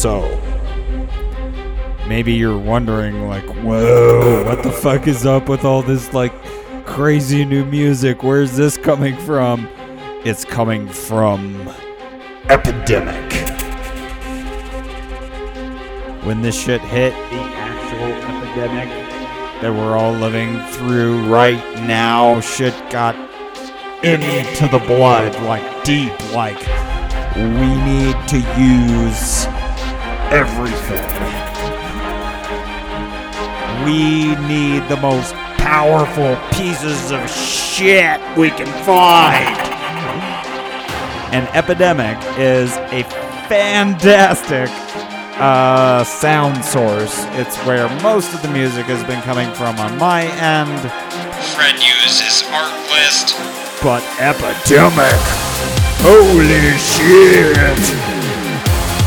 So, maybe you're wondering, like, whoa, what the fuck is up with all this, like, crazy new music? Where's this coming from? It's coming from Epidemic. When this shit hit, the actual epidemic that we're all living through right now, shit got into the blood, like deep, like we need to use everything. We need the most powerful pieces of shit we can find. And Epidemic is a fantastic uh, sound source. It's where most of the music has been coming from on my end. Fred uses art list. But Epidemic, holy shit!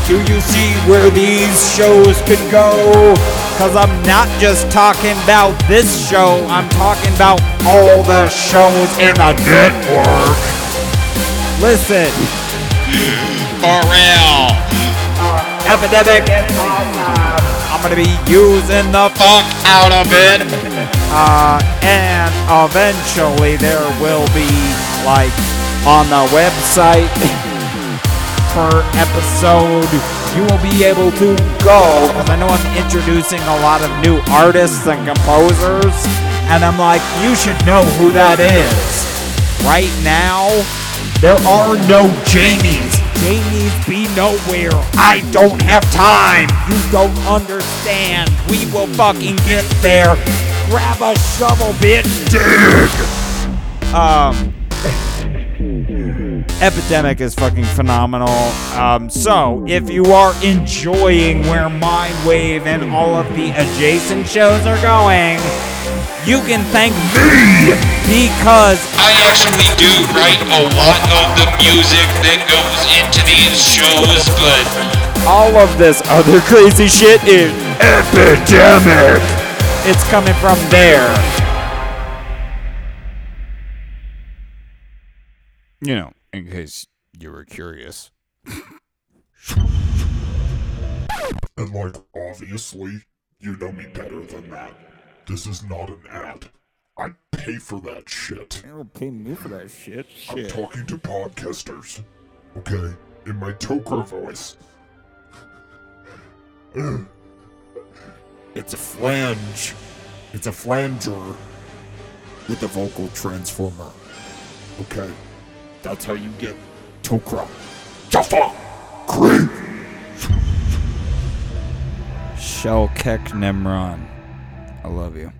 Do you see where these shows could go? Cause I'm not just talking about this show, I'm talking about all the shows in the network. Listen, For real. Epidemic. I'm gonna be using the Fuck out of it. uh, and eventually there will be like on the website per episode you will be able to go because I know I'm introducing a lot of new artists and composers and I'm like you should know who that is. Right now there are no Jamies. Jamies be nowhere. I don't have time. You don't understand. We will fucking get there. Grab a shovel bitch. Dig. Um Epidemic is fucking phenomenal. Um, so, if you are enjoying where Mindwave and all of the adjacent shows are going, you can thank me because I actually do write a lot of the music that goes into these shows, but all of this other crazy shit is epidemic. It's coming from there. You know, in case you were curious. And like, obviously, you know me better than that. This is not an ad. I pay for that shit. You Don't pay me for that shit. I'm talking to podcasters. Okay? In my Tok'ra voice. it's a flange. It's a flanger with a vocal transformer. Okay? That's how you get Tok'ra. Jaffa! Kree! Shell Kek Nemron. I love you.